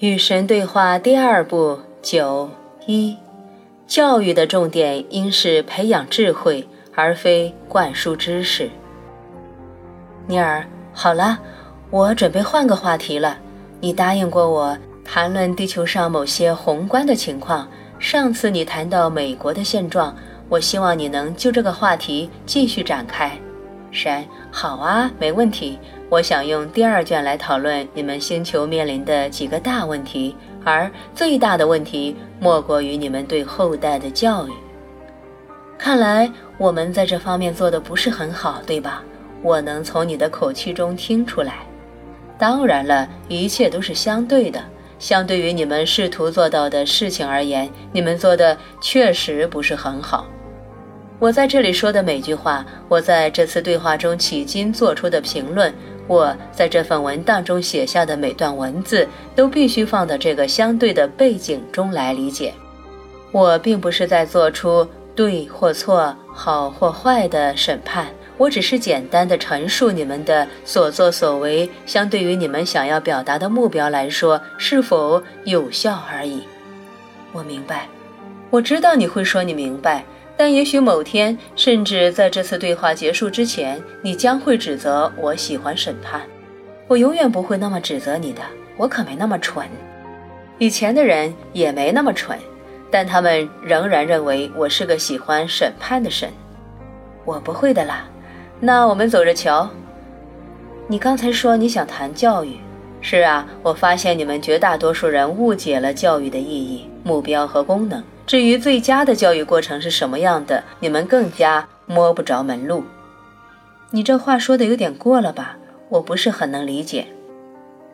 与神对话第二部九一，教育的重点应是培养智慧，而非灌输知识。尼尔，好了，我准备换个话题了。你答应过我谈论地球上某些宏观的情况。上次你谈到美国的现状，我希望你能就这个话题继续展开。神，好啊，没问题。我想用第二卷来讨论你们星球面临的几个大问题，而最大的问题莫过于你们对后代的教育。看来我们在这方面做的不是很好，对吧？我能从你的口气中听出来。当然了，一切都是相对的。相对于你们试图做到的事情而言，你们做的确实不是很好。我在这里说的每句话，我在这次对话中迄今做出的评论。我在这份文档中写下的每段文字，都必须放到这个相对的背景中来理解。我并不是在做出对或错、好或坏的审判，我只是简单的陈述你们的所作所为，相对于你们想要表达的目标来说，是否有效而已。我明白，我知道你会说你明白。但也许某天，甚至在这次对话结束之前，你将会指责我喜欢审判。我永远不会那么指责你的，我可没那么蠢。以前的人也没那么蠢，但他们仍然认为我是个喜欢审判的神。我不会的啦。那我们走着瞧。你刚才说你想谈教育，是啊，我发现你们绝大多数人误解了教育的意义、目标和功能。至于最佳的教育过程是什么样的，你们更加摸不着门路。你这话说的有点过了吧？我不是很能理解。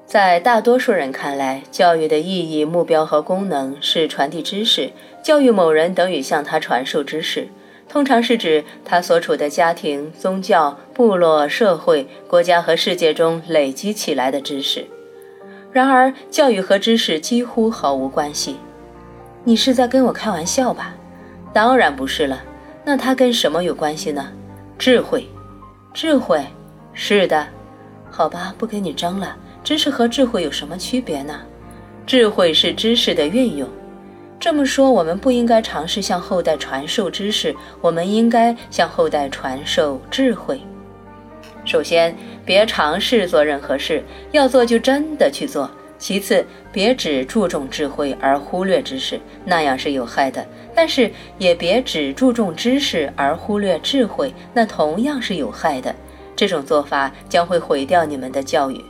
在大多数人看来，教育的意义、目标和功能是传递知识。教育某人等于向他传授知识，通常是指他所处的家庭、宗教、部落、社会、国家和世界中累积起来的知识。然而，教育和知识几乎毫无关系。你是在跟我开玩笑吧？当然不是了。那它跟什么有关系呢？智慧，智慧，是的。好吧，不跟你争了。知识和智慧有什么区别呢？智慧是知识的运用。这么说，我们不应该尝试向后代传授知识，我们应该向后代传授智慧。首先，别尝试做任何事，要做就真的去做。其次，别只注重智慧而忽略知识，那样是有害的；但是也别只注重知识而忽略智慧，那同样是有害的。这种做法将会毁掉你们的教育，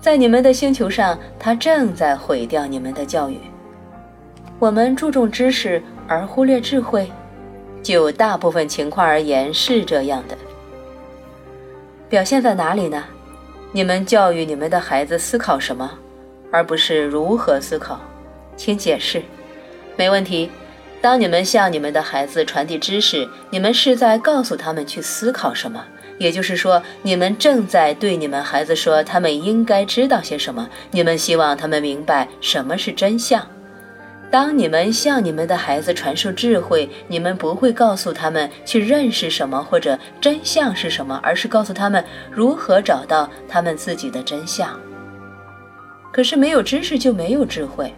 在你们的星球上，它正在毁掉你们的教育。我们注重知识而忽略智慧，就大部分情况而言是这样的。表现在哪里呢？你们教育你们的孩子思考什么？而不是如何思考，请解释。没问题。当你们向你们的孩子传递知识，你们是在告诉他们去思考什么。也就是说，你们正在对你们孩子说他们应该知道些什么。你们希望他们明白什么是真相。当你们向你们的孩子传授智慧，你们不会告诉他们去认识什么或者真相是什么，而是告诉他们如何找到他们自己的真相。可是没有知识就没有智慧，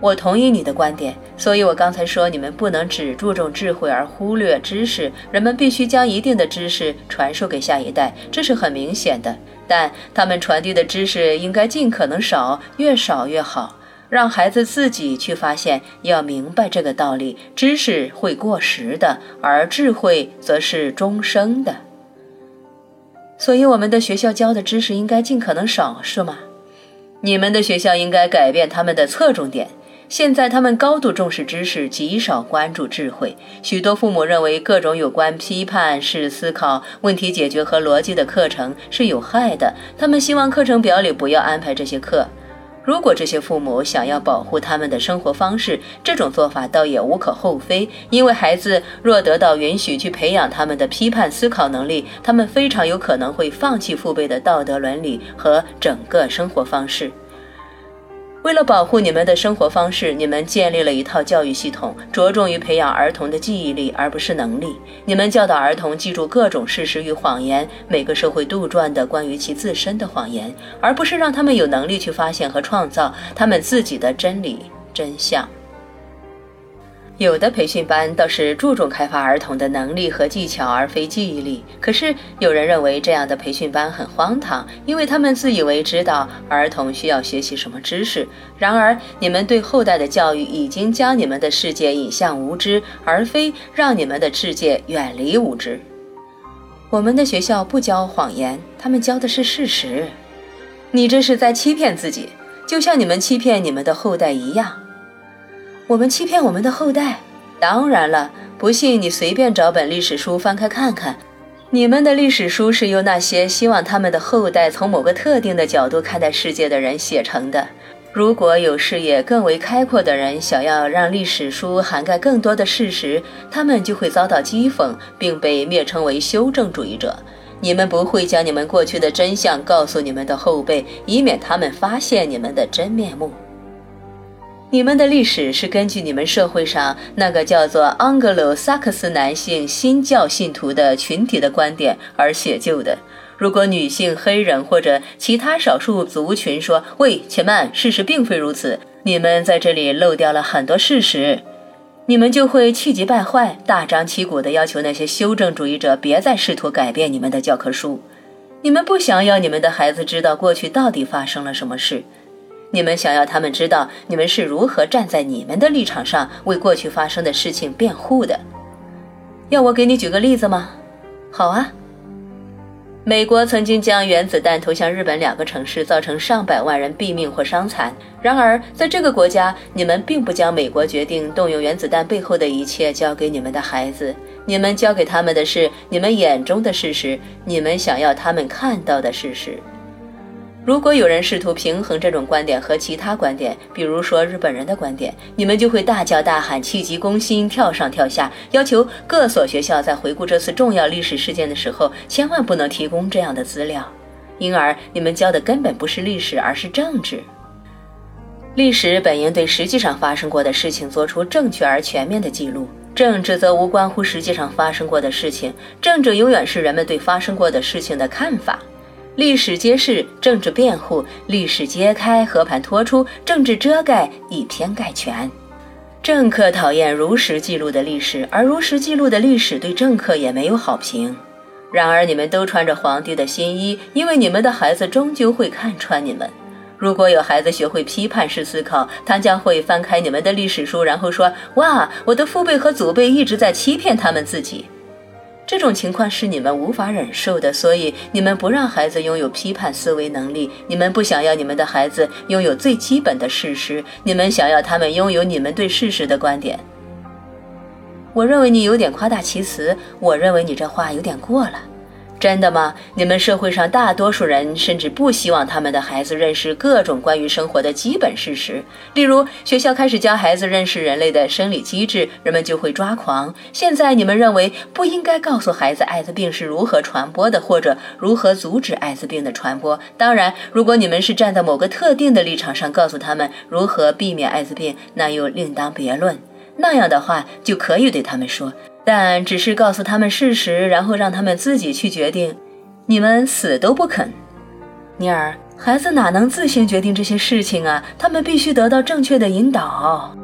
我同意你的观点，所以我刚才说你们不能只注重智慧而忽略知识，人们必须将一定的知识传授给下一代，这是很明显的。但他们传递的知识应该尽可能少，越少越好，让孩子自己去发现，要明白这个道理：知识会过时的，而智慧则是终生的。所以我们的学校教的知识应该尽可能少，是吗？你们的学校应该改变他们的侧重点。现在他们高度重视知识，极少关注智慧。许多父母认为各种有关批判式思考、问题解决和逻辑的课程是有害的。他们希望课程表里不要安排这些课。如果这些父母想要保护他们的生活方式，这种做法倒也无可厚非。因为孩子若得到允许去培养他们的批判思考能力，他们非常有可能会放弃父辈的道德伦理和整个生活方式。为了保护你们的生活方式，你们建立了一套教育系统，着重于培养儿童的记忆力，而不是能力。你们教导儿童记住各种事实与谎言，每个社会杜撰的关于其自身的谎言，而不是让他们有能力去发现和创造他们自己的真理真相。有的培训班倒是注重开发儿童的能力和技巧，而非记忆力。可是有人认为这样的培训班很荒唐，因为他们自以为知道儿童需要学习什么知识。然而，你们对后代的教育已经将你们的世界引向无知，而非让你们的世界远离无知。我们的学校不教谎言，他们教的是事实。你这是在欺骗自己，就像你们欺骗你们的后代一样。我们欺骗我们的后代？当然了，不信你随便找本历史书翻开看看。你们的历史书是由那些希望他们的后代从某个特定的角度看待世界的人写成的。如果有视野更为开阔的人想要让历史书涵盖更多的事实，他们就会遭到讥讽，并被蔑称为修正主义者。你们不会将你们过去的真相告诉你们的后辈，以免他们发现你们的真面目。你们的历史是根据你们社会上那个叫做盎格鲁撒克斯男性新教信徒的群体的观点而写就的。如果女性、黑人或者其他少数族群说“喂，且慢，事实并非如此”，你们在这里漏掉了很多事实，你们就会气急败坏、大张旗鼓地要求那些修正主义者别再试图改变你们的教科书。你们不想要你们的孩子知道过去到底发生了什么事。你们想要他们知道你们是如何站在你们的立场上为过去发生的事情辩护的？要我给你举个例子吗？好啊。美国曾经将原子弹投向日本两个城市，造成上百万人毙命或伤残。然而，在这个国家，你们并不将美国决定动用原子弹背后的一切交给你们的孩子，你们交给他们的是你们眼中的事实，你们想要他们看到的事实。如果有人试图平衡这种观点和其他观点，比如说日本人的观点，你们就会大叫大喊、气急攻心、跳上跳下，要求各所学校在回顾这次重要历史事件的时候，千万不能提供这样的资料。因而，你们教的根本不是历史，而是政治。历史本应对实际上发生过的事情做出正确而全面的记录，政治则无关乎实际上发生过的事情。政治永远是人们对发生过的事情的看法。历史揭示，政治辩护；历史揭开，和盘托出；政治遮盖，以偏概全。政客讨厌如实记录的历史，而如实记录的历史对政客也没有好评。然而，你们都穿着皇帝的新衣，因为你们的孩子终究会看穿你们。如果有孩子学会批判式思考，他将会翻开你们的历史书，然后说：“哇，我的父辈和祖辈一直在欺骗他们自己。”这种情况是你们无法忍受的，所以你们不让孩子拥有批判思维能力。你们不想要你们的孩子拥有最基本的事实，你们想要他们拥有你们对事实的观点。我认为你有点夸大其词，我认为你这话有点过了。真的吗？你们社会上大多数人甚至不希望他们的孩子认识各种关于生活的基本事实。例如，学校开始教孩子认识人类的生理机制，人们就会抓狂。现在你们认为不应该告诉孩子艾滋病是如何传播的，或者如何阻止艾滋病的传播。当然，如果你们是站在某个特定的立场上告诉他们如何避免艾滋病，那又另当别论。那样的话，就可以对他们说。但只是告诉他们事实，然后让他们自己去决定，你们死都不肯。尼尔，孩子哪能自行决定这些事情啊？他们必须得到正确的引导。